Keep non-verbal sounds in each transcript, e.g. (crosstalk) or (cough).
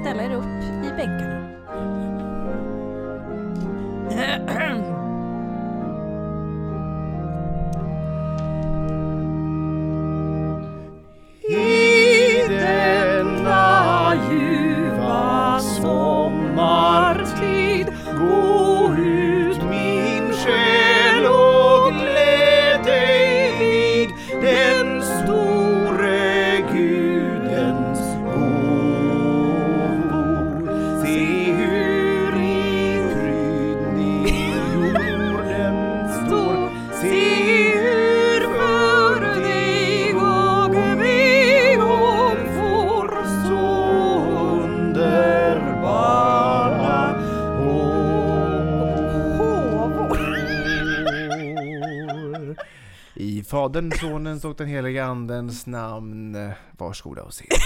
ställa er upp i bänkarna. (clears throat) (clears throat) I Faderns, Sonens och den helige Andens namn. Varsågoda och se. (laughs)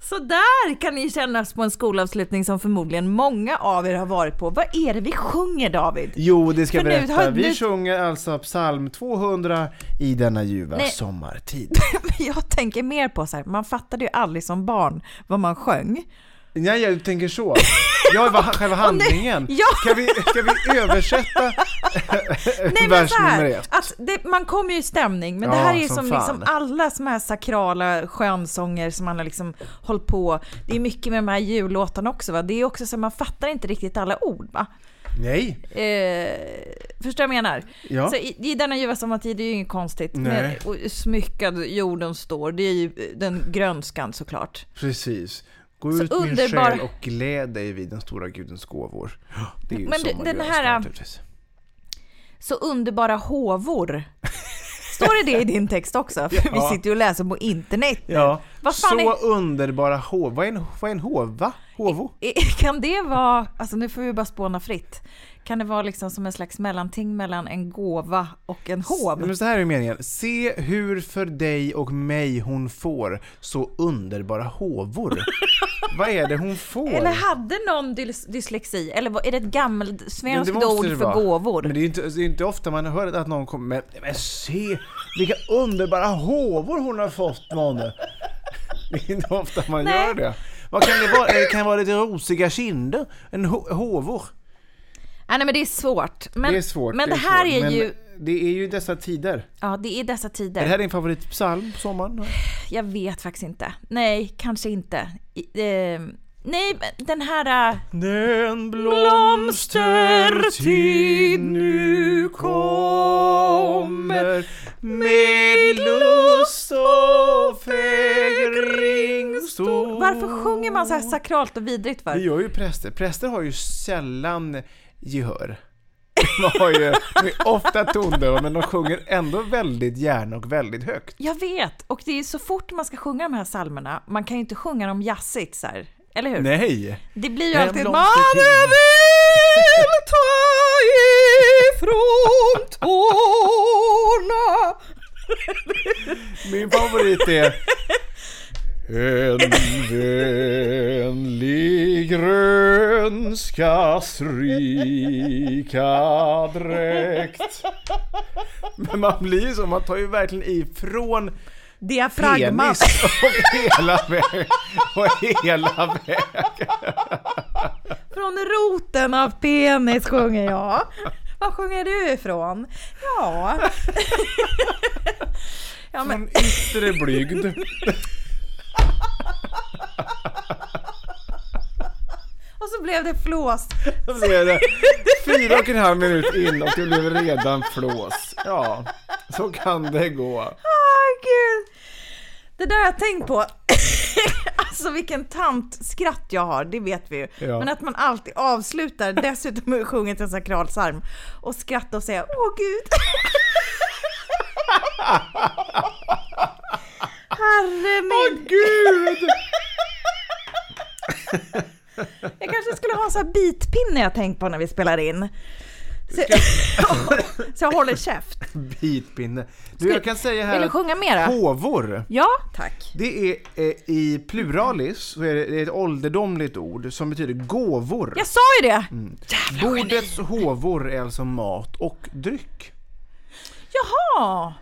Så där kan ni kännas på en skolavslutning som förmodligen många av er har varit på. Vad är det vi sjunger David? Jo, det ska jag berätta. har- Vi nu- sjunger alltså psalm 200 i denna ljuva Nej. sommartid. (laughs) Jag tänker mer på så här, man fattade ju aldrig som barn vad man sjöng. Nej, jag tänker så. Jag var (laughs) själva handlingen. (laughs) Ja. Ska, vi, ska vi översätta (laughs) Nej vers nummer ett? att det, man kommer ju i stämning, men Ja, det här är som som, liksom alla som här sakrala skönsånger som man har liksom hållit på. Det är mycket med de här jullåtarna också va, det är också så att man fattar inte riktigt alla ord va. Nej. Eh, förstår vad jag menar? Ja. Så i, i denna ljuva sommartid, det är ju inget konstigt. Nej. Men, och smyckad jorden står, det är ju den grönskan såklart. Precis. Gå Så ut min underbar- själ och gläd dig vid den stora gudens gåvor. Det är ju Men du, den här- naturligtvis. Så underbara håvor. Står det det i din text också? För vi (laughs) Ja. sitter ju och läser på internet nu. Ja, Vad fan så är- underbara hov. Vad är en, vad är en hova? Hovo? Kan det vara, alltså nu får vi bara spåna fritt. Kan det vara liksom som en slags mellanting mellan en gåva och en hov? Men så här är meningen. Se hur för dig och mig hon får så underbara håvor. (laughs) Vad är det hon får? Eller hade någon dys- dyslexi? Eller är det ett gammalt svenskt ord för vara. gåvor? Men det är inte, det är inte ofta man hör att någon kommer med Men se vilka underbara håvor hon har fått månne. Det är inte ofta man Nej. gör det. Vad kan det vara? Det kan vara lite rosiga kinder. En ho- håvor. Ja, nej men det är svårt. Men det är svårt. Men det, är här svårt. är men ju, Det är ju dessa tider. ja det är dessa Är tider. det här din favoritpsalm på sommaren? Jag vet faktiskt inte. Nej, kanske inte. I- Eh, nej, men den här... Den blomstertid nu kommer med lust och fägring stor. Varför sjunger man så här sakralt och vidrigt för? Det gör ju präster. Präster har ju sällan gehör. De har ju de är ofta tondöva men de sjunger ändå väldigt gärna och väldigt högt. Jag vet, och det är så fort man ska sjunga de här psalmerna, man kan ju inte sjunga dem jazzigt så här, eller hur? Nej! Det blir ju alltid Mannen vill ta ifrån tårna Min favorit är En vänlig grönskas rika dräkt. Men man blir ju så, man tar ju verkligen ifrån Diafragma. penis och hela vägen. Och hela vägen. Från roten av penis sjunger jag. Var sjunger du ifrån? Ja. ja men, Från yttre blygd. (laughs) och så blev det flås. Då blev det fyra och en halv minut in och det blev redan flås. Ja, så kan det gå. Åh gud. Det där har jag tänkt på. (coughs) alltså vilken tantskratt jag har, det vet vi ju. Ja. Men att man alltid avslutar, dessutom med att sjunga en sakralpsalm och skratta och säga åh gud. (laughs) Herre min. Gud! (laughs) Jag kanske skulle ha en sån här bitpinne jag tänkt på när vi spelar in. Så, (laughs) så jag håller käft. Bitpinne. Du, jag kan säga här Vill du sjunga mera? Håvor, Ja, tack. det är eh, i pluralis, så är det, det är ett ålderdomligt ord som betyder gåvor. Jag sa ju det! Mm. Jävlar vad Bordets håvor är alltså mat och dryck. Jaha!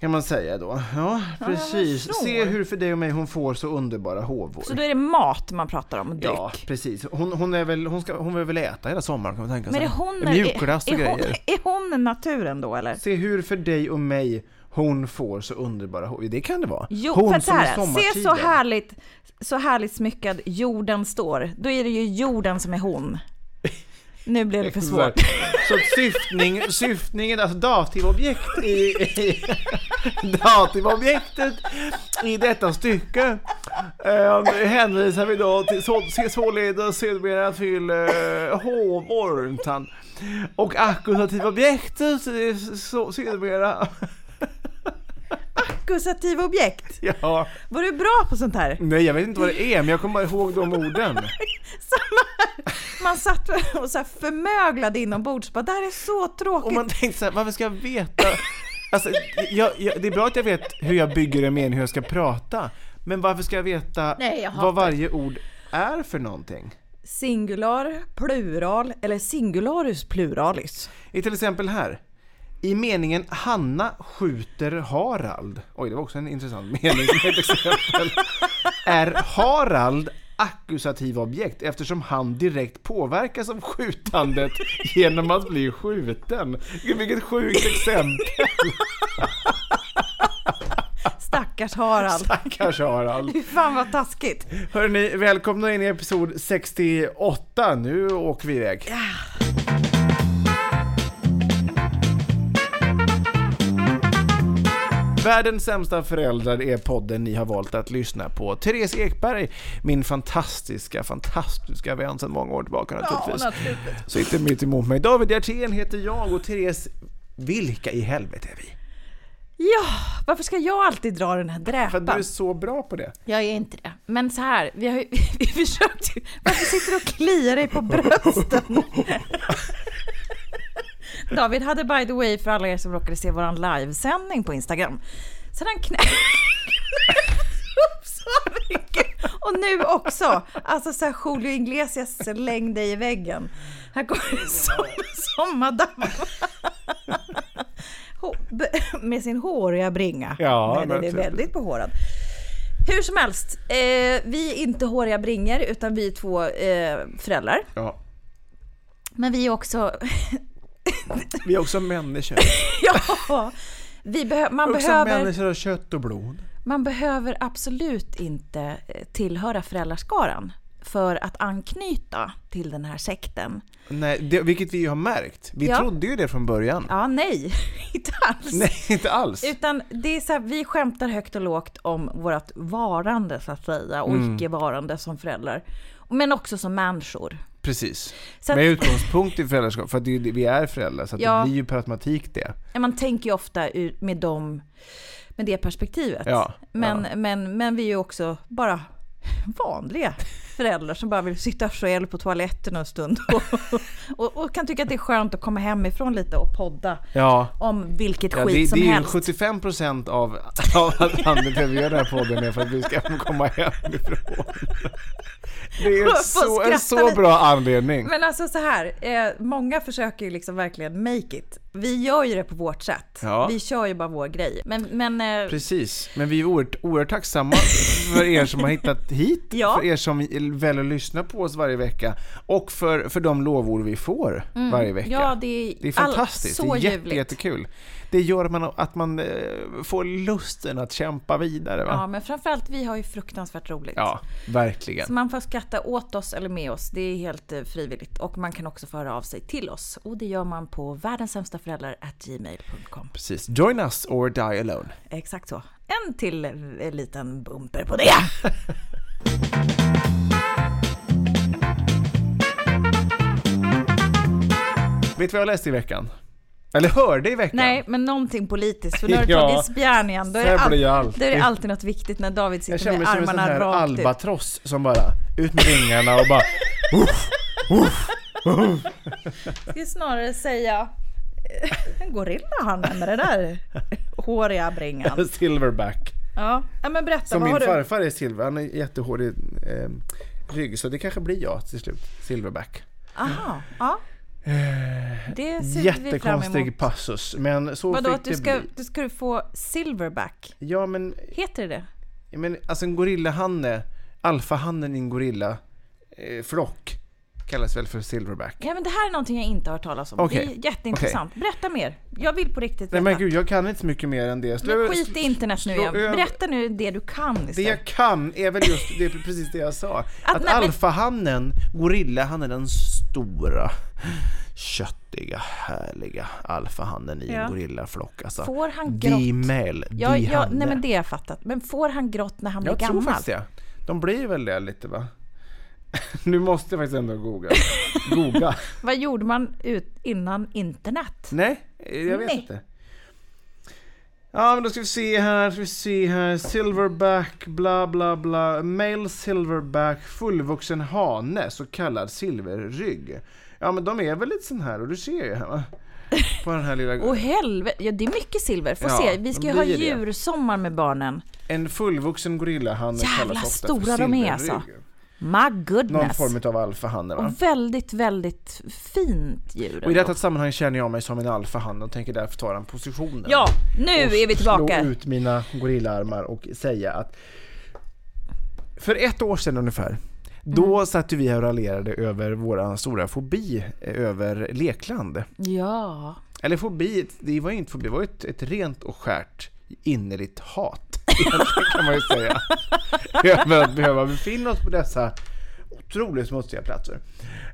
Kan man säga då. Ja, precis. förstår. Se hur för dig och mig hon får så underbara håvor. Så då är det mat man pratar om, och dryck. Ja, precis. Hon, hon, är väl, hon, ska, hon vill väl äta hela sommaren kan man tänka Men sig. är hon, Mjukglass och är, är, hon, grejer. (laughs) är hon naturen då eller? Se hur för dig och mig hon får så underbara håvor. Det kan det vara. Jo, hon för så här, se så härligt, så härligt smyckad jorden står. Då är det ju jorden som är hon. Nu blev det för svårt. Så syftning, syftningen, alltså dativobjekt i, i (laughs) dativobjektet i detta stycke eh, hänvisar vi då till så, således sedermera till eh, håvor. Och akkusativobjektet eh, sedermera, Akkusativ objekt. ja, Var du bra på sånt här? nej jag vet inte vad det är men jag kommer bara ihåg de orden. (laughs) Samma här. Man satt och så här förmöglade inombords. Bara, det här är så tråkigt. Och man tänkte så här, varför ska jag veta? Alltså, jag, jag, det är bra att jag vet hur jag bygger en mening, hur jag ska prata. Men varför ska jag veta Nej, jag vad varje ord är för någonting? Singular, plural eller singularus pluralis. I till exempel här. I meningen Hanna skjuter Harald. Oj, det var också en intressant mening som ett exempel. (laughs) Är Harald akkusativ objekt eftersom han direkt påverkas av skjutandet genom att bli skjuten. Vilket sjukt exempel! Stackars Harald. Stackars Harald. Fy fan vad taskigt. Hörrni, välkomna in i episod 68. Nu åker vi iväg. Världens sämsta föräldrar är podden ni har valt att lyssna på. Therese Ekberg, min fantastiska, fantastiska vän sedan många år tillbaka naturligtvis. naturligtvis. Sitter mitt emot mig. David Hjertén heter jag och Therese, vilka i helvete är vi? Ja, varför ska jag alltid dra den här För att du är dräpan? så bra på det. Jag är inte det. Men så här, vi har ju (laughs) vi försökt. Varför sitter du och kliar dig på brösten? (laughs) David hade by the way, för alla er som råkade se våran livesändning på Instagram, han knä... (laughs) Och nu också. Alltså så här, Julio Iglesias släng dig i väggen. Här kommer det som, som madame. (laughs) Med sin håriga bringa. Ja, Nej, den är men- väldigt behårad. Hur som helst, eh, vi är inte håriga bringor utan vi är två eh, föräldrar. Ja. Men vi är också, (laughs) Vi är också människor. (laughs) ja, vi behö- man, också behöver, människor av kött och blod. man behöver absolut inte eh, tillhöra föräldraskaran för att anknyta till den här sekten. Nej, det, vilket vi ju har märkt. Vi Ja. trodde ju det från början. Ja, nej, (laughs) inte alls. Nej, inte alls. Utan det är så här, vi skämtar högt och lågt om vårt varande så att säga och Mm. icke-varande som föräldrar. Men också som människor. Precis. Så att- Med utgångspunkt i föräldraskap, för att det, vi är föräldrar, så Ja. det blir ju per automatik det. Man tänker ju ofta med, dem, med det perspektivet. Ja, men, ja. Men, men vi är ju också bara vanliga förälder som bara vill sitta själv på toaletten en stund och, (laughs) och, och kan tycka att det är skönt att komma hemifrån lite och podda Ja. om vilket Ja, skit det, som det är ju helst. 75% av, (laughs) av att anledningen till att vi gör den här podden är för att vi ska komma hemifrån. (laughs) Det är så, en så bra anledning. Men alltså så här, eh, många försöker ju liksom verkligen make it. Vi gör ju det på vårt sätt. Ja. Vi kör ju bara vår grej. Men, men eh, Precis, men vi är oerhört, oerhört tacksamma för er som har hittat hit, Ja. för er som väljer att lyssna på oss varje vecka och för, för de lovord vi får varje vecka. Mm. ja, det är, Det är fantastiskt, All, så det är jätte, ljuvligt. jättekul. Det gör att man, att man eh, får lusten att kämpa vidare va? Ja, men framförallt vi har ju fruktansvärt roligt. Ja, verkligen. Så man får skratta åt oss eller med oss. Det är helt eh, frivilligt. Och man kan också föra av sig till oss. Och det gör man på världenssämstaföräldrar.gmail.com. Precis. Join us or die alone. Exakt så. En till eh, liten bumper på det. (laughs) Vet du vad jag läste i veckan? Eller hörde i veckan? Nej, men någonting politiskt. För har det (laughs) Ja, tagit spjärn igen. Då är, det all... då är det alltid något viktigt när David Jag sitter känner mig med som en sån armarna här rakt ut. albatross som bara, ut med vingarna och bara Jag ska snarare säga en (laughs) gorilla han med det där (laughs) håriga bringan. silverback. Ja, ja men berätta, Som vad min har du? farfar är silver, han är jättehårig eh, rygg så det kanske blir jag till slut. Silverback. Aha, ja. Det ser vi Jättekonstig emot. passus, men så Vadå, fick att du det ska, bli. du ska du få silverback? Ja men, Heter det det? men alltså en gorillahanne, alfahannen i en gorilla eh, flock kallas väl för silverback. Ja men det här är någonting jag inte har hört talas om. Okej, Det är jätteintressant. Berätta mer. Jag vill på riktigt Nej veta. men gud, jag kan inte så mycket mer än det. Slå- men skit i internet nu igen. Berätta nu det du kan Det istället. jag kan är väl just, det är precis det jag sa. Att, nej, men- alfahannen, gorilla, han är den stora, köttiga, härliga alfahannen i Ja. en gorillaflock. Alltså, Får han grått? male, Ja, ja, nej men det har jag fattat. Men får han grått när han blir Jag tror gammal? faktiskt det. De blir väl det lite va? Nu måste jag faktiskt ändå googla. Googla. (laughs) Vad gjorde man ut innan internet? Nej, jag vet Nej. inte. Ja, men då ska vi se här, ska vi se här. Silverback, bla bla bla. Male silverback, fullvuxen hane, så kallad silverrygg. Ja, men de är väl lite sån här, och du ser ju här va? På den här lilla... (laughs) Åh helvete, ja det är mycket silver. Får Ja, se, vi ska ju ha djursommar med barnen. En fullvuxen gorillahane kallas ofta stora för de är, silverrygg. alltså. My Någon goodness. form av alfahanne va? Och väldigt, väldigt fint djur. Och i detta sammanhang känner jag mig som en alfahanne och tänker därför ta den positionen. Ja, nu och är vi tillbaka. slå ut mina gorillaarmar och säga att för ett år sedan ungefär då Mm. satt vi här och raljerade över vår stora fobi eh, över lekland. Ja. Eller fobi, det var ju inte fobi, det var ett, ett rent och skärt innerligt hat. (laughs) Egentligen kan man ju säga. över att behöva befinna oss på dessa otroligt smutsiga platser.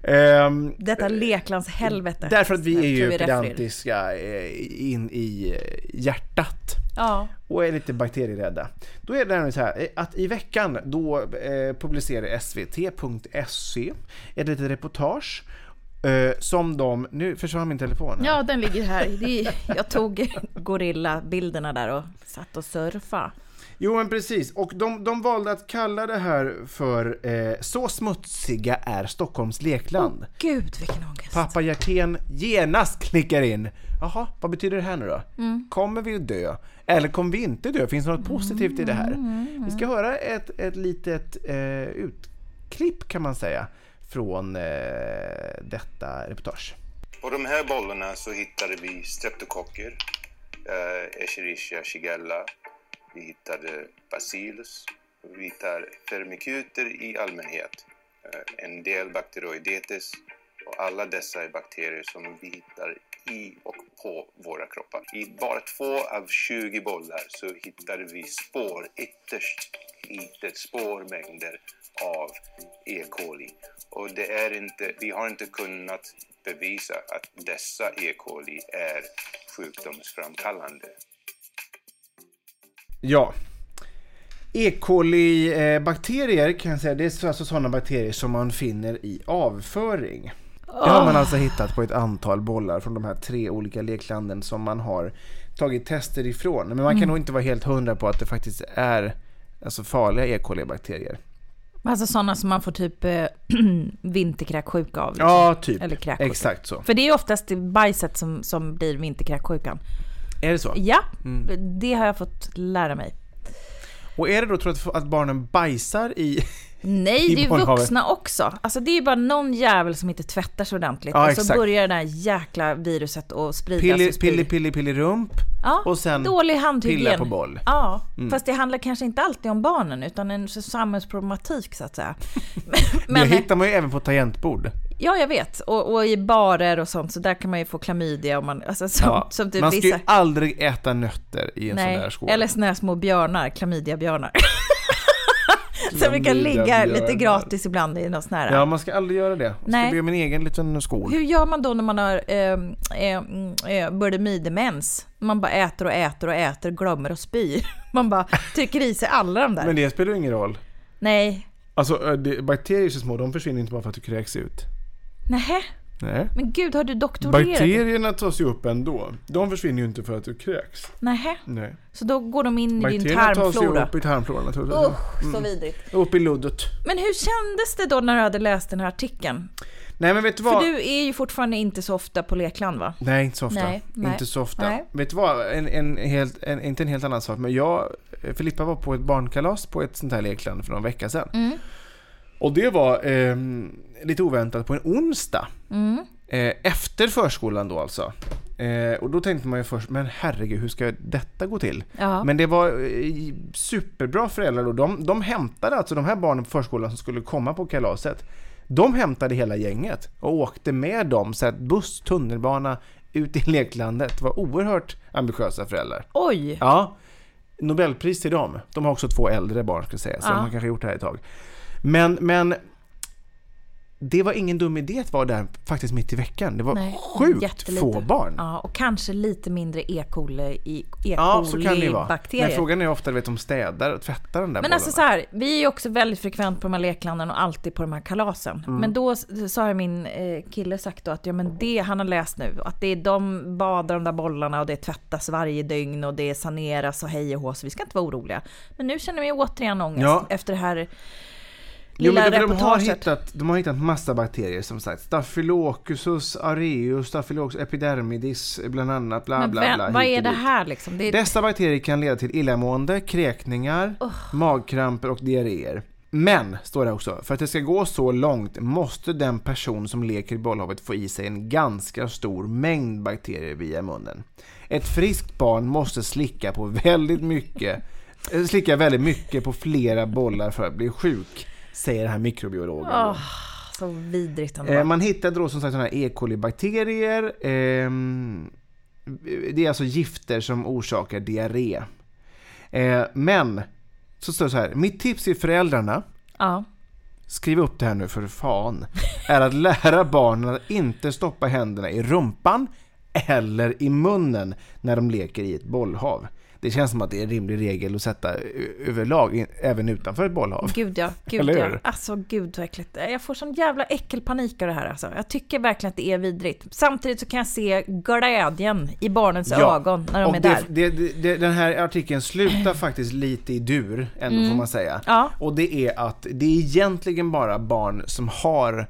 Ehm, Detta leklands helvete. Därför att vi är ju vi pedantiska eh, in i hjärtat Ja. och är lite bakterierädda. Då är det nämligen så här eh, att i veckan då eh, publicerar svt.se ett litet reportage eh, som de, nu försvann min telefon. här. ja, den ligger här. Jag tog (laughs) gorillabilderna där och satt och surfa. Jo men precis, och de, de valde att kalla det här för eh, Så smutsiga är Stockholms lekland. Gud, vilken ångest. Pappa Hjertén genast klickar in. Jaha, vad betyder det här nu då? Mm. Kommer vi att dö? Eller kommer vi inte dö? Finns det något positivt i det här? Mm, Vi ska höra ett, ett litet eh, utklipp kan man säga från eh, detta reportage. På de här bollarna så hittade vi streptokocker, eh, Escherichia shigella, vi hittade bacillus, vi hittar firmikuter i allmänhet, eh, en del bakteroidetes och alla dessa är bakterier som vi hittar i och på våra kroppar. I bara två av 20 bollar så hittade vi spår, ytterst litet spårmängder av E. coli. Och det är inte, vi har inte kunnat bevisa att dessa E. coli är sjukdomsframkallande. Ja. E. coli-bakterier kan jag säga, det är alltså sådana bakterier som man finner i avföring. Det har man alltså hittat på ett antal bollar från de här tre olika leklanden som man har tagit tester ifrån. Men man kan nog inte vara helt hundra på att det faktiskt är alltså farliga E. coli-bakterier. Alltså sådana som man får typ eh, (clears throat) vinterkräksjuka av. Liksom. Ja, typ. Eller kräksjuka. Exakt så. För det är oftast bajset som, som blir vinterkräksjukan. Är det så? Ja, Mm. det har jag fått lära mig. Och är det då, tror du att- barnen bajsar i... Nej, I det är ju vuxna också. Alltså det är ju bara någon jävel som inte tvättar sig ordentligt. Ja, och så exakt. börjar det där jäkla viruset att spridas Pilli, pilli, pilli, pilli rump Ja, och sen dålig handhygien. pilla på boll. Ja, Mm. fast det handlar kanske inte alltid om barnen utan en samhällsproblematik så att säga. (laughs) det Men, hittar man ju även på tangentbord. Ja, jag vet. Och, och i barer och sånt, så där kan man ju få klamydia om man, alltså som, Ja, som typ man ska vissa... ju aldrig äta nötter i en sån där Nej, skål. eller såna här små björnar, klamydiabjörnar. (laughs) som vi kan ligga lite gratis ibland i någon sån här... Ja, man ska aldrig göra det. Jag ska Nej. be om en egen liten skål. Hur gör man då när man har eh, eh, mm, eh, bulimidemens? Man bara äter och äter och äter, glömmer och spyr. (laughs) Man bara trycker i sig alla de där. Men det spelar ju ingen roll. Nej, Alltså, äh, det, bakterier är så små, de försvinner inte bara för att du kräks ut. Nej. Nej. Men gud, har du doktorerat? Bakterierna tas ju upp ändå. De försvinner ju inte för att du kräks. Nej, Nej. så då går de in i din Bakterierna tas ju tarmflora. upp i tarmfloran naturligtvis. Usch, så vidrigt. Upp i luddet. Men hur kändes det då när du hade läst den här artikeln? Nej men vet du För vad? du är ju fortfarande inte så ofta på lekland va? Nej, inte så ofta. Nej, nej. Inte så ofta. Nej. Vet du vad? En, en helt, en, inte en helt annan sak, men jag, Filippa var på ett barnkalas på ett sånt här lekland för någon vecka sedan. Mm. Och det var ehm, lite oväntat på en onsdag. Mm. Eh, efter förskolan då alltså. Eh, och då tänkte man ju först, men herregud, hur ska detta gå till? Ja. Men det var eh, superbra föräldrar då. De, de hämtade alltså de här barnen på förskolan som skulle komma på kalaset. De hämtade hela gänget och åkte med dem, så att buss, tunnelbana, ut i leklandet. Det var oerhört ambitiösa föräldrar. Oj! Ja, Nobelpris till dem. De har också två äldre barn ska jag säga, så Ja. de har kanske gjort det här ett tag. Men, men det var ingen dum idé att vara där faktiskt mitt i veckan. Det var Nej, sjukt jättelite. få barn. Ja, och kanske lite mindre E. coli E. Ja, så kan det vara. bakterier. Men frågan är ofta, vet, de städar och tvättar den där Men alltså så här, vi är ju också väldigt frekvent på de här leklanden och alltid på de här kalasen. Mm. Men då s- så har min eh, kille sagt då att ja, men det han har läst nu, att det är de badar de där bollarna och det tvättas varje dygn och det saneras och hej och hå, så vi ska inte vara oroliga. Men nu känner vi återigen ångest Ja. efter det här Jo, lilla men det, för de, har reportaget. hittat, de har hittat massa bakterier som sagt. Staphylococcus aureus, Staphylococcus epidermidis bland annat. Bla, Men bla, vem, bla, vad är det här liksom? Det är, Dessa bakterier kan leda till illamående, kräkningar, magkramper och diarréer. Men, står det också, för att det ska gå så långt måste den person som leker i bollhavet få i sig en ganska stor mängd bakterier via munnen. Ett friskt barn måste slicka på väldigt mycket, slicka väldigt mycket på flera bollar för att bli sjuk, säger den här mikrobiologen. Åh, så vidrigt ändå. Eh, man hittade då som sagt sådana här E. coli-bakterier. ehm, det är alltså gifter som orsakar diarré. Eh, men, så står det så här. Mitt tips till föräldrarna, ja. skriv upp det här nu för fan, är att lära barnen att inte stoppa händerna i rumpan eller i munnen när de leker i ett bollhav. Det känns som att det är en rimlig regel att sätta överlag, även utanför ett bollhav. Gud ja, gud ja. Alltså gud så äckligt. Jag får sån jävla äckelpanik av det här alltså. Jag tycker verkligen att det är vidrigt. Samtidigt så kan jag se glädjen i barnens Ja, ögon när de och är det, där. Det, det, den här artikeln slutar faktiskt lite i dur, ändå får man säga. Mm. Ja. Och det är att det är egentligen bara barn som har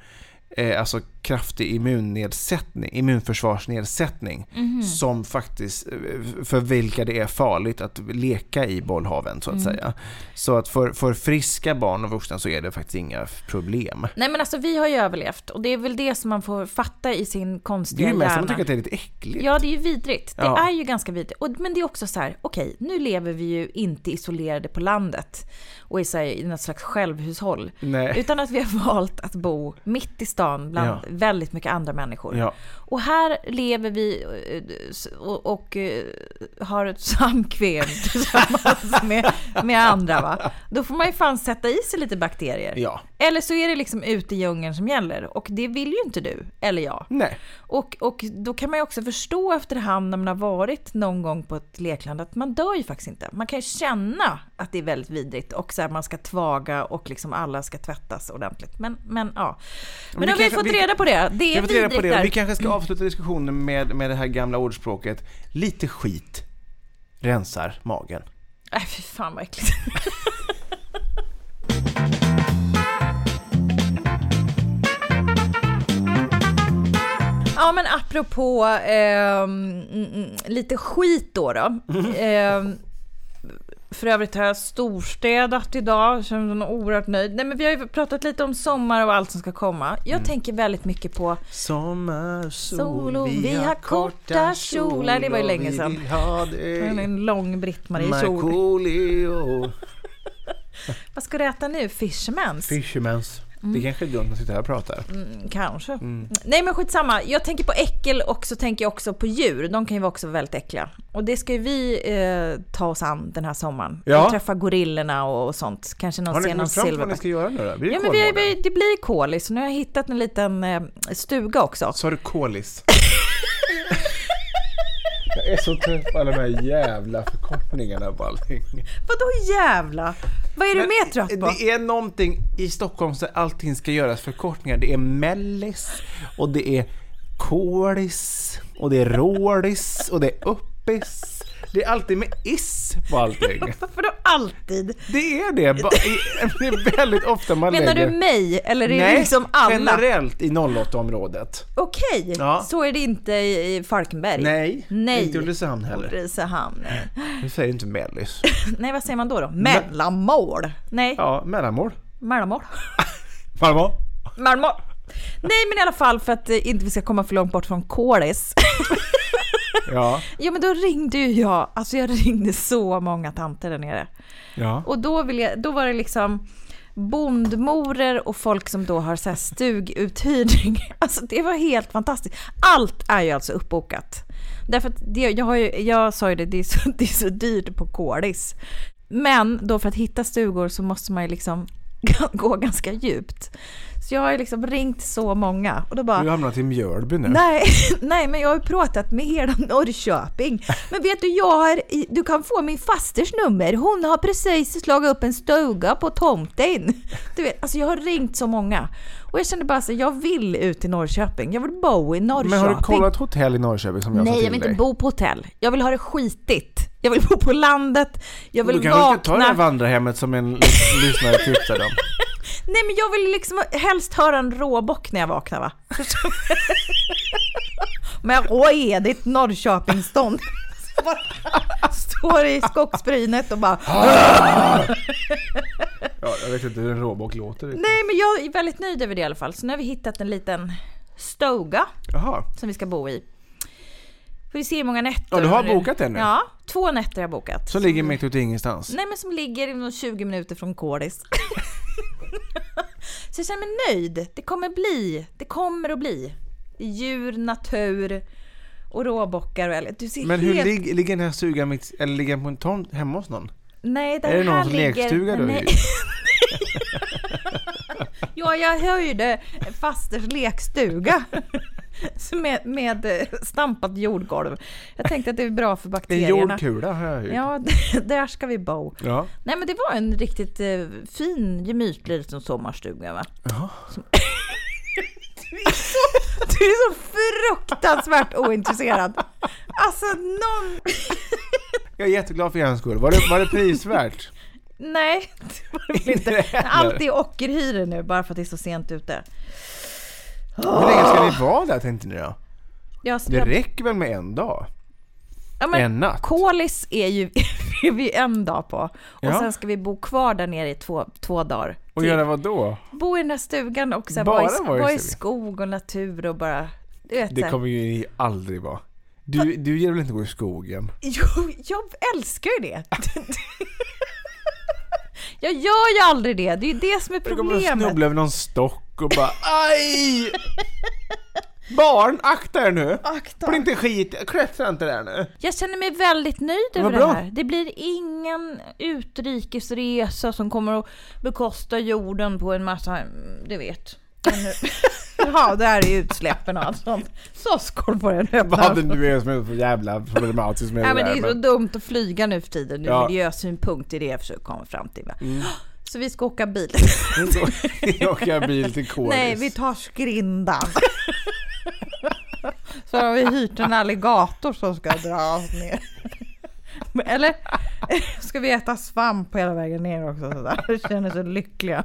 eh, alltså kraftig immunnedsättning, immunförsvarsnedsättning Mhm. som faktiskt, eh, för vilka det är farligt att leka i bollhaven så att Mm. säga. Så att för, för friska barn och vuxna så är det faktiskt inga problem. Nej men alltså vi har ju överlevt och det är väl det som man får fatta i sin Det konstiga är ju mest hjärna. man tycker att det är lite äckligt. Ja, det är ju vidrigt. Det Ja. är ju ganska vidrigt. Och, men det är också så här, okej, nu lever vi ju inte isolerade på landet och i, så här, i något slags självhushåll. Nej. Utan att vi har valt att bo mitt i stan bland Ja. Väldigt mycket andra människor. Ja. Och här lever vi eh, och, och eh, har ett (laughs) samkväm tillsammans med, med andra. Va? Då får man ju fan sätta i sig lite bakterier. Ja. Eller så är det liksom ute i djungeln som gäller. Och det vill ju inte du, eller jag. Nej. Och, och då kan man ju också förstå efterhand när man har varit någon gång på ett lekland att man dör ju faktiskt inte. Man kan ju känna att det är väldigt vidrigt och så här, man ska tvaga och liksom alla ska tvättas ordentligt. Men, men ja. Men, vi då har vi fått reda på på det. Det är vi vidrigt på det. Vi kanske ska mm. avsluta diskussionen med, med det här gamla ordspråket. Lite skit rensar magen. Äh, fy fan vad äckligt. (laughs) Ja men apropå eh, lite skit då då. Eh, för övrigt har jag storstädat idag, känner mig oerhört nöjd. Nej, men vi har ju pratat lite om sommar och allt som ska komma. Jag tänker väldigt mycket på Sommar, Sol och vi har korta kjolar. Det var ju länge sedan. En lång Britt-Marie-kjol. Markoolio. (laughs) Vad ska du äta nu? Fishermans? Fishermans. Mm. Det kanske är dumt att sitta här och prata. Kanske. Mm. Nej men skitsamma. Jag tänker på äckel och så tänker jag också på djur. De kan ju vara också väldigt äckliga. Och det ska ju vi eh, ta oss an den här sommaren. Ja. Och träffa gorillorna och, och sånt. Kanske någon Har ni kommit fram till vad ni ska göra nu då? Blir det Ja men vi, vi, det blir kolis. Nu har jag hittat en liten eh, stuga också. Sa du kolis? (laughs) Jag är så trött på alla de här jävla förkortningarna på allting. Vadå jävla? Vad är du mer trött på? Det är någonting i Stockholm där allting ska göras förkortningar. Det är mellis och det är kolis och det är rålis och det är uppis. Det är alltid med is på allting. (laughs) Varför då alltid? Det är det. I- (laughs) Det är väldigt ofta man Menar lägger... du mig eller är det Nej, liksom alla? generellt i 08-området. Okej, Ja. så är det inte i i Falkenberg? Nej, Nej. inte Ulricehamn heller. Ulricehamn. Vi säger inte mellis. (laughs) Nej, vad säger man då? då? Mellanmål? Nej, Ja, mellanmål. mellanmål. Mellanmål. Mellanmål. Nej, men i alla fall för att eh, inte vi ska komma för långt bort från Kålis. Ja, ja, men då ringde ju jag, alltså jag ringde så många tanter där nere. ja. Och då, vill jag, då var det liksom bondmorer och folk som då har så här stuguthyrning. (laughs) Alltså det var helt fantastiskt. Allt är ju alltså uppbokat. Därför att det, jag, har ju, jag sa ju det, det är, så, (laughs) det är så dyrt på Kålis. Men då för att hitta stugor så måste man ju liksom (laughs) gå ganska djupt. Så jag har liksom ringt så många och då bara Du har hamnat i Mjölby nu. Nej, (laughs) nej, men jag har pratat med hela Norrköping. Men vet du, jag har, du kan få min fasters nummer. Hon har precis slagit upp en stuga på tomten. Du vet, alltså jag har ringt så många. Och jag kände bara så jag vill ut till Norrköping. Jag vill bo i Norrköping. Men har du kollat hotell i Norrköping som jag Nej, jag vill inte bo på hotell. Jag vill ha det skitigt. Jag vill bo på landet. Jag vill Då kanske du ska ta det här vakna. vandrarhemmet som en lys- (laughs) lyssnare tipsade om. Nej, men jag vill liksom helst höra en råbock när jag vaknar va? (laughs) Med råedigt Norrköpingsstånd. (laughs) Står i skogsbrynet och bara Ja, jag vet inte hur en råbock låter. riktigt. Nej men jag är väldigt nöjd över det i alla fall. Så nu har vi hittat en liten stuga som vi ska bo i. Får vi se hur många nätter. Ja, du har bokat den nu? Ja, två nätter har jag bokat. Så ligger mitt ute i ingenstans. Nej men som ligger inom 20 minuter från Kåris. (laughs) så jag känner mig nöjd. Det kommer bli. Det kommer att bli. Djur, natur och råbockar och älg. Du ser Men hur helt... lig- ligger den här stugan mitt, eller ligger den på en tomt hemma hos någon? Nej, den Är det ligger... lekstuga då? Nej. (laughs) ja, jag höjde fasters lekstuga. (laughs) (laughs) Med, med eh, stampat jordgolv. Jag tänkte att det är bra för (laughs) En bakterierna. jordkula har jag hört. Ja, (laughs) där ska vi bo. Ja. Nej men det var en riktigt eh, fin, gemytlig liten sommarstuga va? Som... du, är så, du är så fruktansvärt ointresserad. Alltså någon... Jag är jätteglad för er skull. Var det, var det prisvärt? Nej, det var det Inte. Allt är ockerhyror nu bara för att det är så sent ute. Hur länge ska ni vara där tänkte ni då? Jag, Det räcker väl med en dag? ja, men en natt? Kolis är ju (laughs) är vi en dag på. Och Ja. sen ska vi bo kvar där nere i två, två dagar. Och till. göra vad då? Bo i den där stugan och så här Bara vara i, vara i vara i skog och natur och bara... Du vet, så Det här. kommer ju ni aldrig vara. Du, du gillar väl inte att gå i skogen? Jo, jag älskar ju det. (laughs) jag gör ju aldrig det. Det är ju det som är Du kommer att problemet. snubbla över någon stock och bara aj! Barn, akta er nu! Akta. Får inte skit, klättra inte där nu. Jag känner mig väldigt nöjd Vad över bra. det här. Det blir ingen utrikesresa som kommer att bekosta jorden på en massa, mm, du vet. Men- (laughs) Ja, det här är utsläppen och allt sånt. Så skål på den Vad öppna. du är som är så jävla problematisk med Ja, det men det är så dumt att flyga nu för tiden. Ur Ja. miljösynpunkt är det jag försöker komma fram till. va? Så vi ska åka bil. (laughs) Åka bil till Kåris. Nej, vi tar skrindan. (laughs) Så har vi hyrt en alligator som ska dra oss ner. Eller (laughs) ska vi äta svamp på hela vägen ner också? Sådär. Jag känner så lyckliga.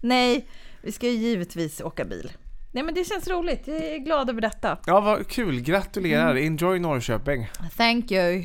Nej, vi ska ju givetvis åka bil. Nej men det känns roligt. Jag är glad över detta. Ja, vad kul. Gratulerar. Mm. Enjoy Norrköping. Thank you.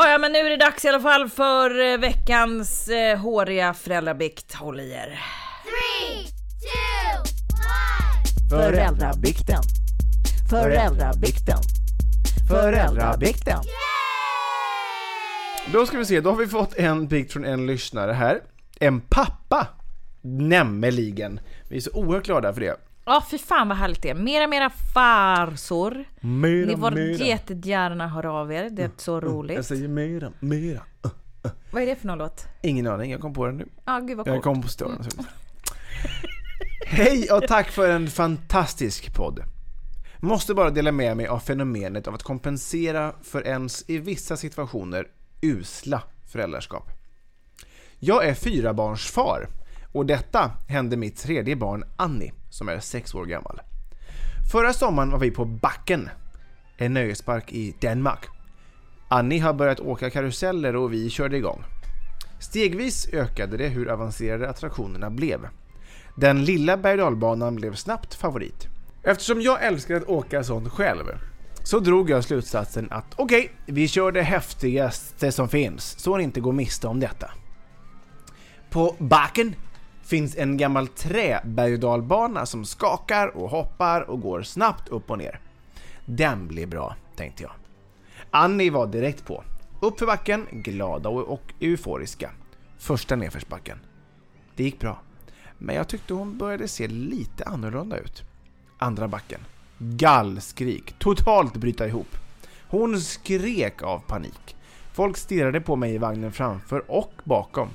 Oh, ja, men nu är det dags i alla fall för eh, veckans eh, håriga föräldrabikt. Håll i er. Föräldrabikten. Föräldrabikten. Föräldrabikten. Då ska vi se, då har vi fått en bikt från en lyssnare här. En pappa, nämligen. Vi är så oerhört glada för det. Ja, fy fan vad härligt det är. Mera, mera farsor. Mera, Ni får mera. jättegärna höra av er. Det är så Jag roligt. säger mera, mera. Vad är det för någon låt? Ingen aning, jag kom på den nu. Ja, gud vad Jag är coolt. kompositör. Hej och tack för en fantastisk podd. Måste bara dela med mig av fenomenet av att kompensera för ens i vissa situationer usla föräldraskap. Jag är fyrabarnsfar och detta hände mitt tredje barn Annie som är sex år gammal. Förra sommaren var vi på Backen, en nöjespark i Danmark. Annie har börjat åka karuseller och vi körde igång. Stegvis ökade det hur avancerade attraktionerna blev. Den lilla berg och dalbanan blev snabbt favorit. Eftersom jag älskar att åka sånt själv så drog jag slutsatsen att okej, vi kör det häftigaste som finns så ni inte går miste om detta. På backen finns en gammal träberg och dalbana som skakar och hoppar och går snabbt upp och ner. Den blir bra, tänkte jag. Annie var direkt på. Upp för backen, glada och euforiska. Första nedförsbacken. Det gick bra. Men jag tyckte hon började se lite annorlunda ut. Andra backen. Gallskrik. Totalt bryta ihop. Hon skrek av panik. Folk stirrade på mig i vagnen framför och bakom.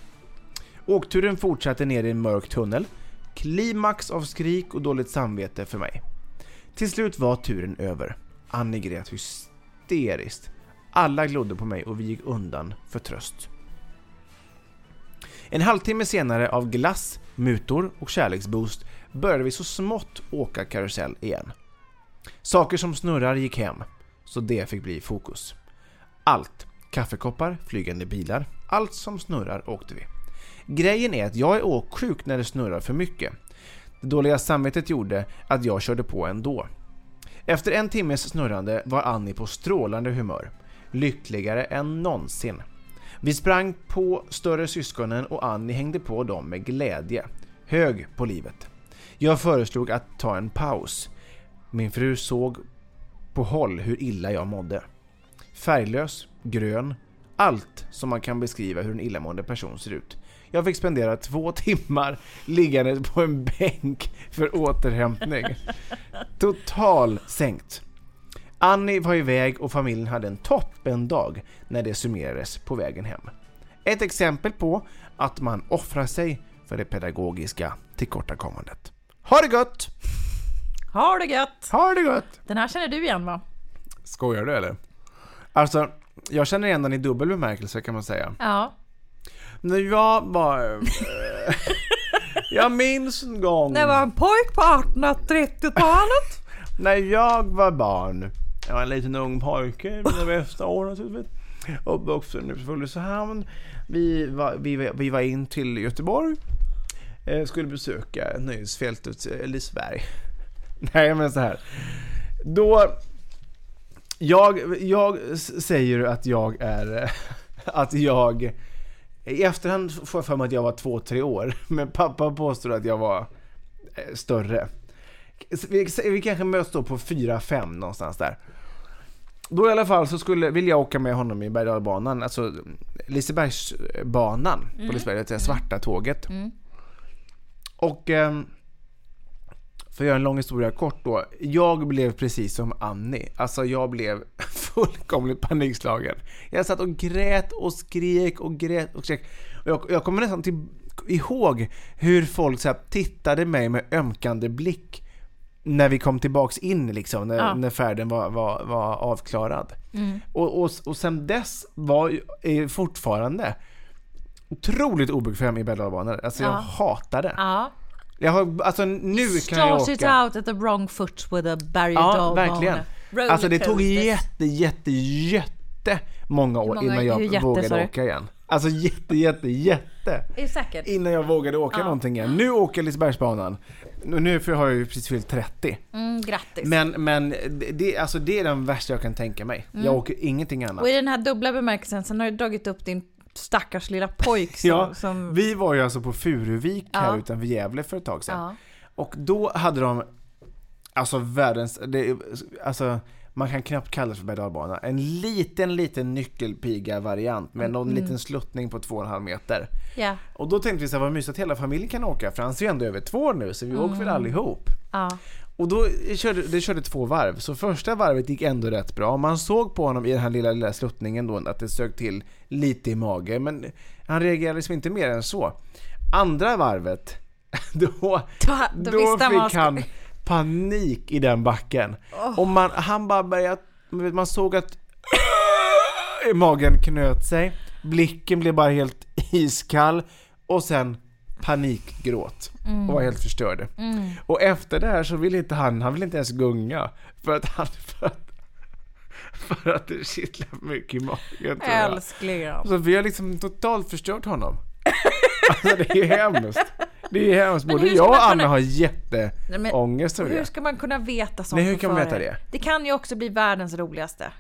Åkturen fortsatte ner i en mörk tunnel. Klimax av skrik och dåligt samvete för mig. Till slut var turen över. Annie grät hysteriskt. Alla glodde på mig och vi gick undan för tröst. En halvtimme senare av glass, mutor och kärleksboost började vi så smått åka karusell igen. Saker som snurrar gick hem, så det fick bli fokus. Allt, kaffekoppar, flygande bilar, allt som snurrar åkte vi. Grejen är att jag är åksjuk när det snurrar för mycket. Det dåliga samvetet gjorde att jag körde på ändå. Efter en timmes snurrande var Annie på strålande humör. Lyckligare än någonsin. Vi sprang på större syskonen och Annie hängde på dem med glädje. Hög på livet. Jag föreslog att ta en paus. Min fru såg på håll hur illa jag mådde. Färglös, grön, allt som man kan beskriva hur en illamående person ser ut. Jag fick spendera två (laughs) timmar liggande på en bänk för återhämtning. Total sänkt. Annie var iväg och familjen hade en toppendag när det summerades på vägen hem. Ett exempel på att man offrar sig för det pedagogiska tillkortakommandet. Ha det gott! Ha det gött! Ha det gott! Den här känner du igen va? Skojar du eller? Alltså, jag känner igen den i dubbel bemärkelse kan man säga. Ja. När jag var... eh, jag minns en gång Det var en pojk på 1830-talet. (laughs) när jag var barn. Jag var en liten ung pojke i mina bästa år naturligtvis. Uppvuxen i Ulricehamn. Vi var, vi, var- vi var in till Göteborg. Eh, skulle besöka nöjesfältet eh, Liseberg. (laughs) Nej men så här. Då... Jag, jag säger att jag är... eh, (laughs) Att jag... I efterhand får jag för mig att jag var två, tre år. (laughs) Men pappa påstår att jag var eh, större. Vi, vi kanske möts då på 4-5 någonstans där. Då i alla fall så skulle, vill jag åka med honom i berg banan alltså Lisebergsbanan på Liseberg, det svarta tåget. Och ehm, för att göra en lång historia kort då. Jag blev precis som Annie. Alltså jag blev (laughs) fullkomligt panikslagen. Jag satt och grät och skrek och grät och skrek. Och jag, jag kommer nästan till, ihåg hur folk så tittade mig med ömkande blick när vi kom tillbaks in liksom, när, Ja. när färden var, var, var avklarad. Och, och, och sen dess var jag fortfarande otroligt obekväm i berg Alltså jag Ja. hatar det. Ja. Jag har, alltså nu kan jag Start it åka. out at the wrong foot with a berg Ja, verkligen. Roller Alltså det tog jätte, jätte, jätte många år många- innan jag jätte, vågade du? åka igen. Alltså jätte, jätte, jätte. Innan jag vågade åka någonting igen. Nu åker jag Lisebergsbanan. Nu nu för jag har jag ju precis fyllt 30. Mm, grattis. Men, men det, alltså det är den värsta jag kan tänka mig. Jag åker ingenting annat. Mm. Och i den här dubbla bemärkelsen, sen har du dragit upp din stackars lilla pojk som... (laughs) Ja, som vi var ju alltså på Furuvik här Ja. utanför Gävle för ett tag sedan. ja. Och då hade de, alltså världens, det, alltså man kan knappt kalla det för berg En liten, liten nyckelpiga-variant med någon liten sluttning på 2,5 meter. ja. Och då tänkte vi så här, vad mysigt att hela familjen kan åka, för han är ju ändå över två år nu, så vi åker väl allihop. ja. Och då körde, det körde två varv, så första varvet gick ändå rätt bra. Man såg på honom i den här lilla, lilla sluttningen då att det sög till lite i magen, men han reagerade liksom inte mer än så. Andra varvet, (laughs) då, Då, då då, fick han han panik i den backen. Och man, han bara började, man såg att (coughs) magen knöt sig, blicken blev bara helt iskall och sen panikgråt och var helt förstörd. Och efter det här så ville inte han, han ville inte ens gunga för att han, för att, för att det kittlade mycket i magen tror jag. Älskling. Så vi har liksom totalt förstört honom. Alltså det är hemskt. Det är hemskt. Både hur jag och Anna kunna- har jätteångest över Hur det. ska man kunna veta sånt Nej, hur kan man veta det? Det kan ju också bli världens roligaste.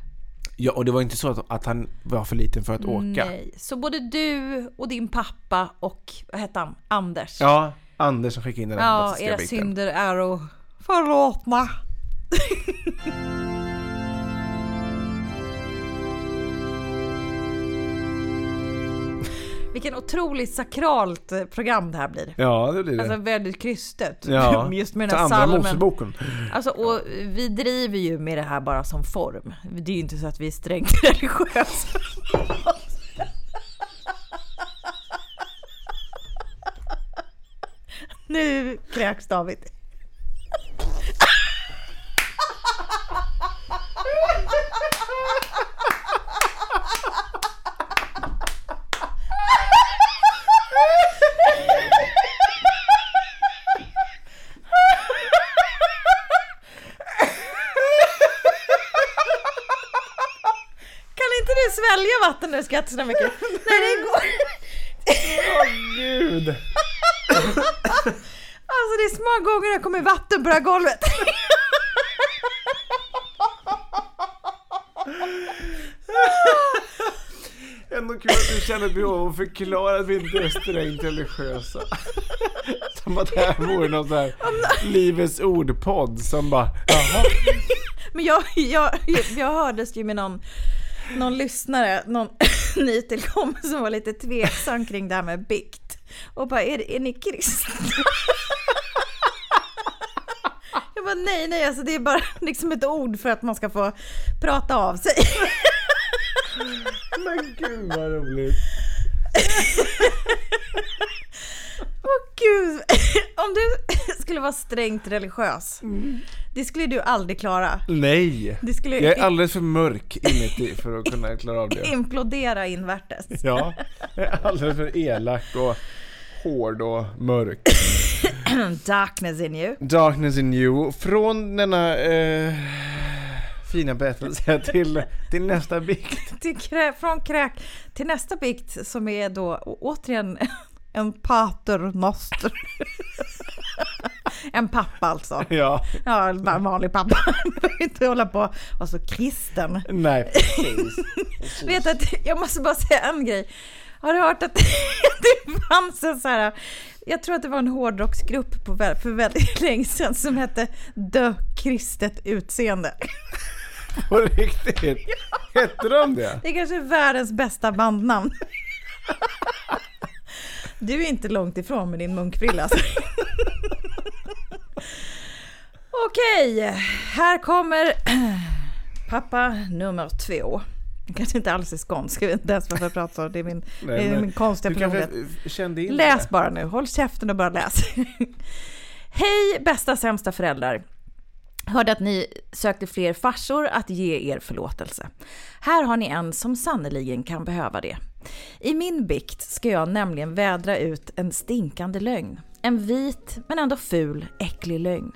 Ja, och det var inte så att, att han var för liten för att åka. Nej. Så både du och din pappa och, vad hette han, Anders? Ja, Anders som skickade in den här Ja, era biten. synder är och förlåtna. (laughs) Vilken otroligt sakralt eh, program det här blir. Ja, det blir det. Alltså väldigt krystet. ja. (laughs) Just med den här andra. Moseboken. Alltså, och vi driver ju med det här bara som form. Det är ju inte så att vi är strängt (laughs) religiösa. Nu kräks David. (laughs) Kan inte du svälja vatten du skrattar så mycket? (laughs) Nej, det går Åh gud! (laughs) Alltså det är små gånger det kommer vatten på det här golvet. (laughs) Ändå kul att du känner behov av att förklara att vi inte är strängt religiösa. Som att det här vore någon sån här Livets Ord-podd som bara, jaha. Men jag, jag, jag hördes ju med någon, någon lyssnare, någon (laughs) nytillkommen som var lite tveksam kring det här med bikt. Och bara, är, är ni kristna? (laughs) Jag bara, nej, nej, alltså det är bara liksom ett ord för att man ska få prata av sig. Men gud vad roligt. (laughs) Åh gud, om du skulle vara strängt religiös, det skulle du aldrig klara. Nej! Det skulle Jag är alldeles för mörk inuti för att kunna klara av det. (laughs) implodera invärtes. (laughs) Ja, jag är alldeles för elak och hård och mörk. (coughs) Darkness in you. Darkness in you. Från denna eh, fina berättelse till, till nästa bikt. Till krä, från kräk till nästa bikt som är då återigen en pater noster. (laughs) en pappa alltså. (laughs) Ja, Ja, en vanlig pappa. (laughs) Behöver inte hålla på och så kristen. nej precis. Vet att, jag måste bara säga en grej. Har du hört att det fanns en så här, jag tror att det var en hårdrocksgrupp på, för väldigt länge sedan som hette Dö kristet utseende. På riktigt? Hette de det? Det är kanske världens bästa bandnamn. Du är inte långt ifrån med din munkfrilla. Alltså. Okej, här kommer pappa nummer två. Kanske inte alls är skånsk, jag vet inte ens varför jag pratar så. Det är min, men min konstiga personlighet. Läs bara nu, håll käften och bara läs. Hej bästa sämsta föräldrar. Hörde att ni sökte fler farsor att ge er förlåtelse. Här har ni en som sannoliken kan behöva det. I min bikt ska jag nämligen vädra ut en stinkande lögn. En vit men ändå ful, äcklig lögn.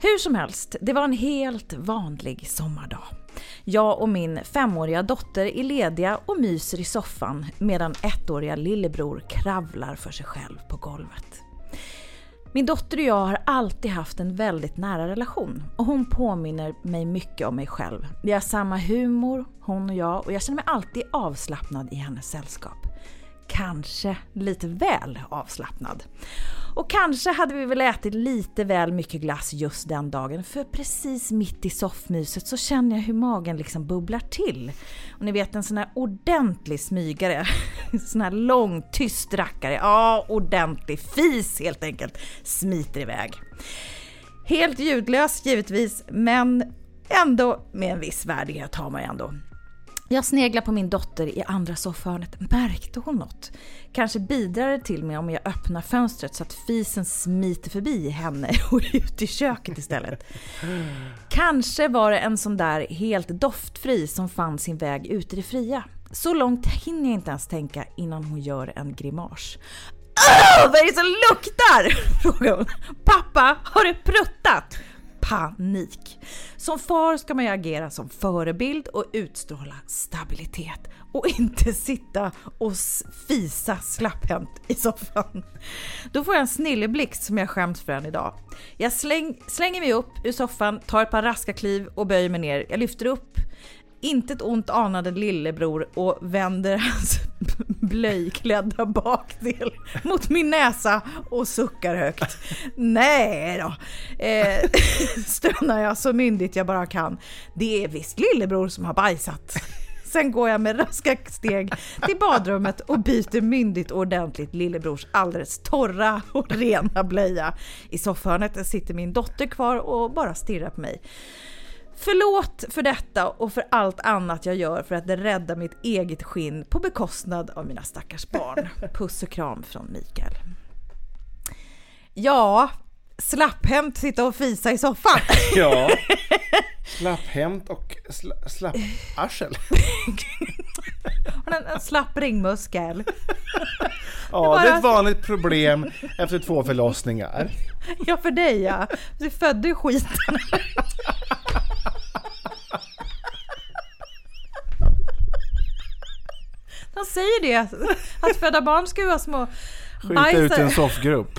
Hur som helst, det var en helt vanlig sommardag. Jag och min femåriga dotter är lediga och myser i soffan medan ettåriga lillebror kravlar för sig själv på golvet. Min dotter och jag har alltid haft en väldigt nära relation och hon påminner mig mycket om mig själv. Vi har samma humor, hon och jag, och jag känner mig alltid avslappnad i hennes sällskap. Kanske lite väl avslappnad. Och kanske hade vi väl ätit lite väl mycket glass just den dagen för precis mitt i soffmyset så känner jag hur magen liksom bubblar till. Och ni vet en sån här ordentlig smygare, (laughs) sån här lång tyst rackare, ja ordentlig fis helt enkelt, smiter iväg. Helt ljudlös givetvis, men ändå med en viss värdighet har man ju ändå. Jag sneglar på min dotter i andra soffhörnet. Märkte hon något? Kanske bidrar det till mig om jag öppnar fönstret så att fisen smiter förbi henne (laughs) och ut i köket istället. Kanske var det en sån där helt doftfri som fann sin väg ut i det fria. Så långt hinner jag inte ens tänka innan hon gör en grimas. Åh, vad är det som luktar? (laughs) frågar hon. Pappa, har du pruttat? Panik. Som far ska man ju agera som förebild och utstråla stabilitet och inte sitta och fisa slapphänt i soffan. Då får jag en snilleblixt som jag skäms för än idag. Jag släng, slänger mig upp ur soffan, tar ett par raska kliv och böjer mig ner. Jag lyfter upp intet ont anande lillebror och vänder hans (laughs) blöjklädda bakdel mot min näsa och suckar högt. Nej då, eh, (laughs) stönar jag så myndigt jag bara kan. Det är visst lillebror som har bajsat. Sen går jag med raska steg till badrummet och byter myndigt och ordentligt lillebrors alldeles torra och rena blöja. I soffhörnet sitter min dotter kvar och bara stirrar på mig. Förlåt för detta och för allt annat jag gör för att rädda mitt eget skinn på bekostnad av mina stackars barn. (laughs) Puss och kram från Mikael. Ja, slapphänt sitta och fisa i soffan. (laughs) Ja. (laughs) Slapphänt och sla, slapparsel. En, en slapp ringmuskel. Ja, det är bara- ett vanligt problem efter två förlossningar. Ja, för dig ja. Du födde ju skiten. De säger det, att föda barn ska ju vara små Skjuta ut en bajsar. soffgrupp.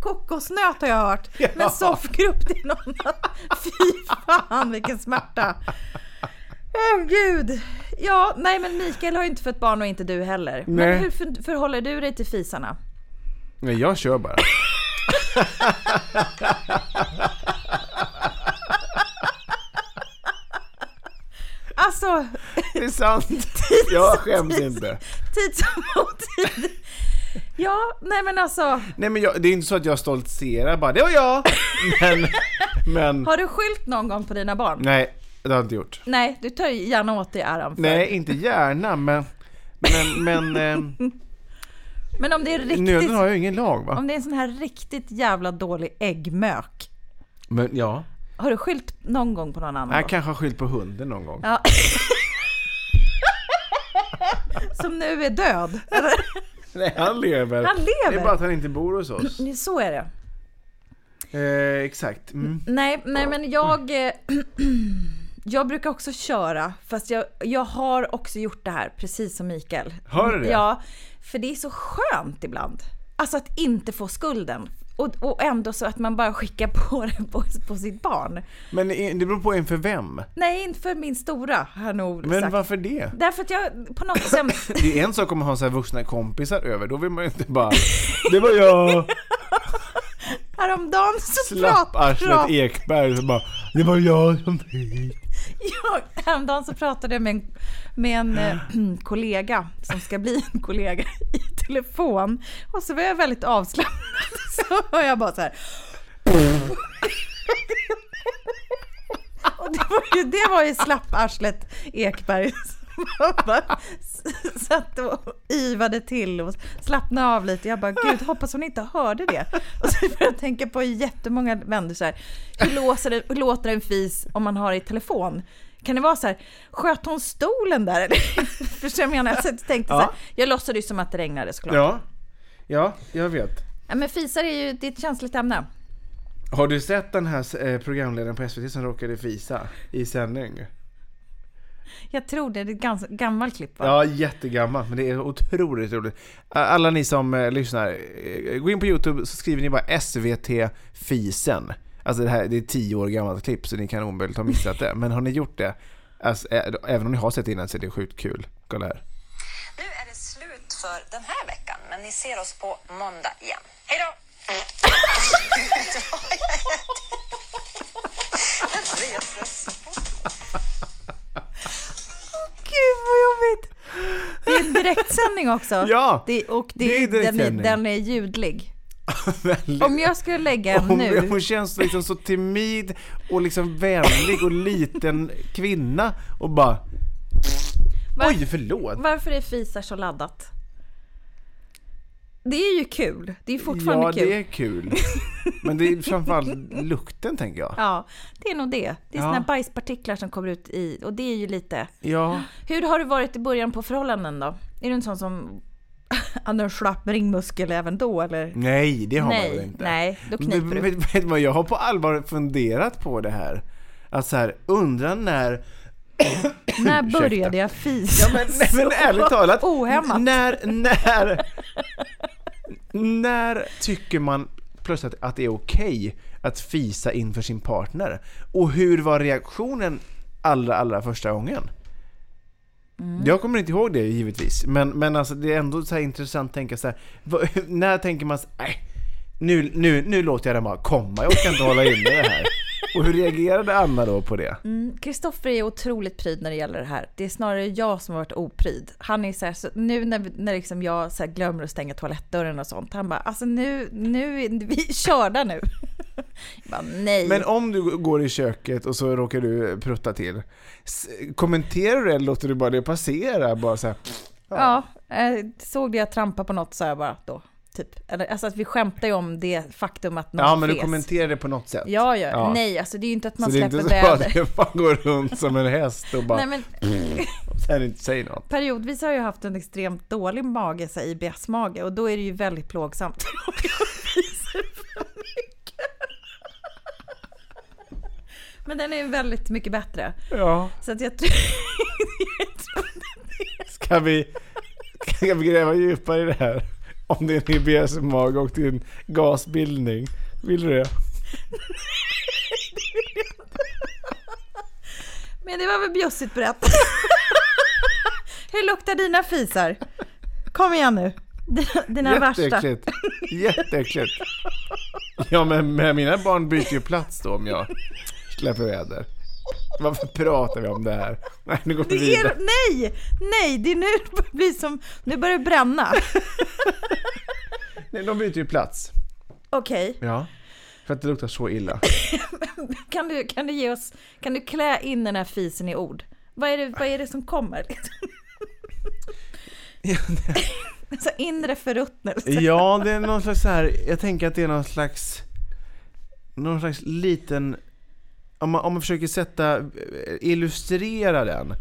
Kokosnöt har jag hört, men soffgrupp det är någon Fy fan vilken smärta. Åh gud. Ja, nej men Mikael har ju inte fött barn och inte du heller. Men Nej. hur för- förhåller du dig till fisarna? Nej, jag kör bara. (laughs) Alltså, Det är sant. (laughs) Jag skäms inte. tid som otid. (laughs) Ja, nej men alltså. Nej men jag, det är inte så att jag stoltserar bara, det var jag! Men, men, Har du skylt någon gång på dina barn? nej, det har jag inte gjort. Nej, du tar ju gärna åt dig äran för. Nej, inte gärna, men Men, men eh, Men om det är riktigt, nöden har ju ingen lag va? om det är en sån här riktigt jävla dålig äggmök. Men ja, Har du skyllt någon gång på någon annan? jag kanske har skyllt på hunden någon gång. Ja. (laughs) Som nu är död. Eller? Nej, han lever. Han lever? Det är bara att han inte bor hos oss. Så är det. Eh, exakt. Mm. Nej, nej men jag... eh, (clears throat) Jag brukar också köra, fast jag, jag har också gjort det här, precis som Mikael. Har du det? Ja, för det är så skönt ibland. Alltså att inte få skulden. Och, och ändå så att man bara skickar (laughs) på det på, på sitt barn. Men det beror på inför vem? Nej, inte för min stora, har nog Men sagt. varför det? Därför att jag på något sätt... (laughs) Det är en sak om man har så här vuxna kompisar över, då vill man ju inte bara Det var jag, (laughs) Häromdagen så slapp arslet Ekberg, så bara Det var jag som fick. (laughs) jag, häromdagen så pratade jag med en, med en äh, (clears throat) kollega som ska bli en kollega i telefon. Och så var jag väldigt avslappnad. (laughs) Så var jag bara så här. (laughs) Och det var ju, det var ju slapparslet Ekberg s- satt och yvade till och slappnade av lite. Jag bara, gud, hoppas hon inte hörde det. Och så började jag tänka på jättemånga vänner så här, hur, låser det, hur låter en fis om man har i telefon? Kan det vara så här, sköt hon stolen där? Eller? (laughs) Förstår du vad jag menar? Så jag tänkte så här, Ja. jag låtsades ju som att det regnade såklart. Ja, ja, jag vet. Ja, men fisar är ju det är ett känsligt ämne. Har du sett den här eh, programledaren på SVT som råkade fisa i sändning? Jag tror det, det är ett ganska gammalt klipp va? Ja, jättegammalt, men det är otroligt roligt. Alla ni som eh, lyssnar, eh, gå in på YouTube så skriver ni bara SVT Fisen. Alltså det här det är tio år gammalt klipp så ni kan omöjligt ha missat det. Men har ni gjort det, alltså, ä- även om ni har sett det innan så är det sjukt kul. Kolla här. Nu är det slut för den här veckan, men ni ser oss på måndag igen. Hej då! (laughs) (laughs) direktsändning också. Ja, det, och det, det är den, är, direktsändning. den är ljudlig. (laughs) Om jag skulle lägga en hon, nu... hon känns liksom så timid och liksom vänlig och liten kvinna och bara Var- Oj, förlåt! Varför är fisar så laddat? Det är ju kul. Det är fortfarande Ja, kul. det är kul. Men det är framförallt lukten tänker jag. Ja, det är nog det. Det är Ja. såna bajspartiklar som kommer ut i, och det är ju lite... Ja, Hur har du varit i början på förhållanden då? Är du en sån som (laughs) hade en slapp ringmuskel även då eller? nej det har man Nej, väl inte. nej, då kniper du. Vet, vet vad, jag har på allvar funderat på det här. Att så här, undra när... (coughs) När började jag fisa Ja men, nej, men ärligt talat. ohämmat? När, när... när tycker man plötsligt att det är okej att fisa inför sin partner? Och hur var reaktionen allra, allra första gången? Mm. Jag kommer inte ihåg det givetvis, men, men alltså, det är ändå så här intressant att tänka så här, vad, (laughs) när tänker man så äh, nu, nu, nu låter jag den bara komma, jag orkar inte hålla inne det här. (laughs) Och hur reagerade Anna då på det? Mm, Kristoffer är otroligt pryd när det gäller det här. Det är snarare jag som har varit opryd. Han är så här, så nu när, när liksom jag så här glömmer att stänga toalettdörren och sånt. Han bara, alltså nu, nu (laughs) vi körda nu. Bara, nej. Men om du går i köket och så råkar du prutta till, kommenterar du det eller låter du bara det passera? Bara så här, Ja, eh, såg det jag trampa på något så jag bara då. Typ. Alltså att vi skämtar ju om det faktum att någon ja men du kommenterar det på något sätt? Ja, ja, Ja. nej, alltså det är ju inte att Så man det är släpper inte så att väder. bara går runt som en häst och bara, Nej, men (laughs) och sen inte säger något? periodvis har jag haft en extremt dålig mage, så IBS-mage, och då är det ju väldigt plågsamt. (laughs) om jag fiser för mycket. Men den är väldigt mycket bättre. Ja. Så att jag tror... (laughs) jag tror Ska vi, ska vi gräva djupare i det här? Om det är en IBS-mage och en gasbildning. Vill du det? Men det var väl bjussigt berättat. Hur luktar dina fisar? Kom igen nu. Dina, dina värsta. Jätteäckligt. Jätteäckligt. Ja men med mina barn byter ju plats då om jag släpper väder. Varför pratar vi om det här? Nej, nu går vi vidare. nej, nej, det är nu det blir som, nu börjar det bränna. Nej, de byter ju plats. Okej, Ja. För att det luktar så illa. (laughs) kan, du, kan du ge oss, kan du klä in den här fisen i ord? Vad är det, vad är det som kommer? (laughs) Så inre förruttnelse. Ja, det är någon slags så här, jag tänker att det är någon slags, någon slags liten, om man, om man försöker sätta, eh, illustrera den,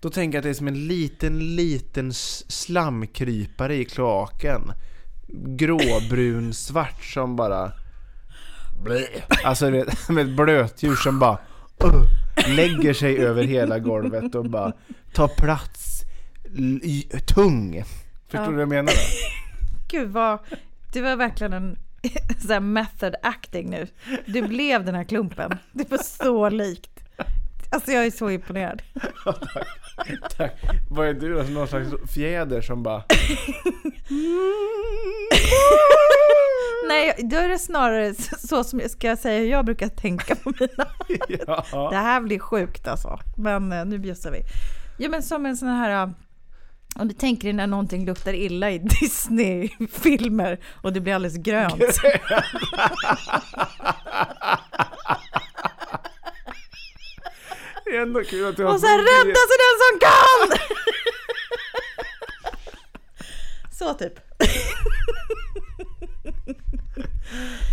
då tänker jag att det är som en liten, liten slamkrypare i kloaken. Gråbrun, svart som bara, alltså vet, (laughs) med ett blötdjur som bara, uh, lägger sig över hela golvet och bara tar plats, tung. Förstår Ja. du vad jag menar? (laughs) Gud vad, det var verkligen en (laughs) så method acting nu. Du blev den här klumpen. Det var så likt. Alltså jag är så imponerad. (laughs) Tack. Vad är du då? Någon slags fjäder som bara... (laughs) Nej, då är det snarare så som jag ska säga hur jag brukar tänka på mina. Ja. Det här blir sjukt alltså. Men eh, nu bjussar vi. Ja men som en sån här... Om du tänker dig när någonting luktar illa i (laughs) Disney-filmer och det blir alldeles grönt. (laughs) Det är ändå kul har Och sen rädda sig den som kan! Så typ.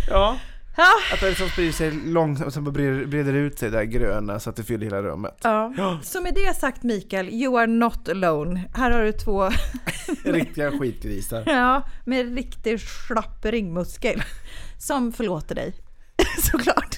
Ja. Ja. Att det som sprider sig långsamt och sen bara breder, breder ut sig det där gröna så att det fyller hela rummet. Ja. Så med det sagt Mikael, you are not alone. Här har du två (laughs) Riktiga skitgrisar. ja, med riktig slapp ringmuskel som förlåter dig. (laughs) Såklart.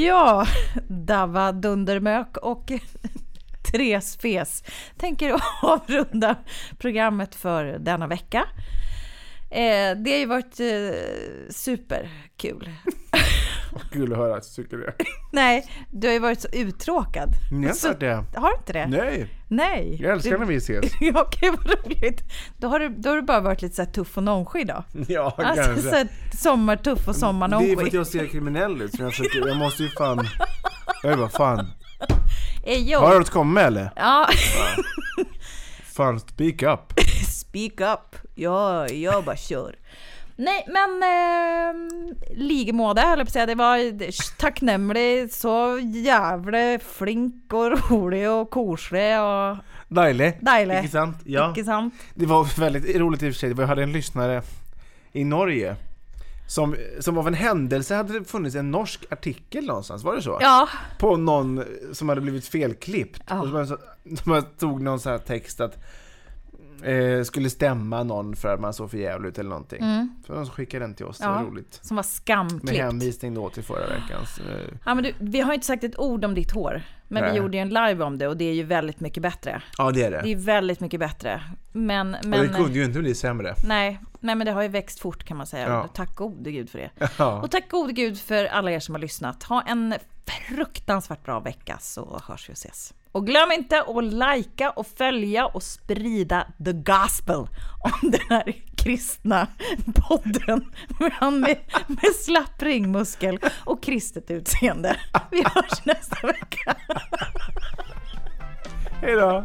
Ja, (laughs) Dava Dundermök och (laughs) Therese Fes tänker (laughs) avrunda programmet för denna vecka. Eh, det har ju varit eh, superkul. Kul att höra att du tycker det. (laughs) Nej, du har ju varit så uttråkad. Ni har Så- inte det? Har du inte det? Nej, Nej. jag älskar när vi ses. (laughs) Ja, okej vad roligt. Då har, du, då har du bara varit lite så tuff och nonchig då. (laughs) Ja, Alltså kanske. så sommartuff och Det är för att sommarnonchig. jag ser kriminell ut, så jag, försöker, jag måste ju fan... Jag är bara fan. Ey, yo. Har du något komma eller? Ja, Fan, speak up. speak up. Ja, jag bara kör. Nej, men eh, ligemåte höll jag på att. Det var tacknämlig, så jävla flink och rolig och koselig och Dejlig. dejlig. Inte sant? Ja. Icke sant? Det var väldigt roligt i och för sig, jag hade en lyssnare i Norge som, som av en händelse hade det funnits en norsk artikel någonstans, var det så? Ja, På någon som hade blivit felklippt. Ja. Och så, så tog någon sån här text att eh, skulle stämma någon för att man såg för jävligt ut eller någonting. Så de skickade den till oss, det var Mm. Roligt. som var Med skamklippt. hänvisning då till förra veckans. Eh, Ja, men du, vi har inte sagt ett ord om ditt hår. Men Nej. vi gjorde ju en live om det och det är ju väldigt mycket bättre. ja det är det. Det är väldigt mycket bättre. Men, men och det kunde ju inte bli sämre. nej, nej, men det har ju växt fort kan man säga. Ja. Tack gode gud för det. (laughs) Ja. Och tack gode gud för alla er som har lyssnat. Ha en fruktansvärt bra vecka så hörs vi och ses. Och glöm inte att likea och följa och sprida the gospel om den här kristna podden. med, med slapp ringmuskel och kristet utseende. Vi hörs nästa vecka. Hej då!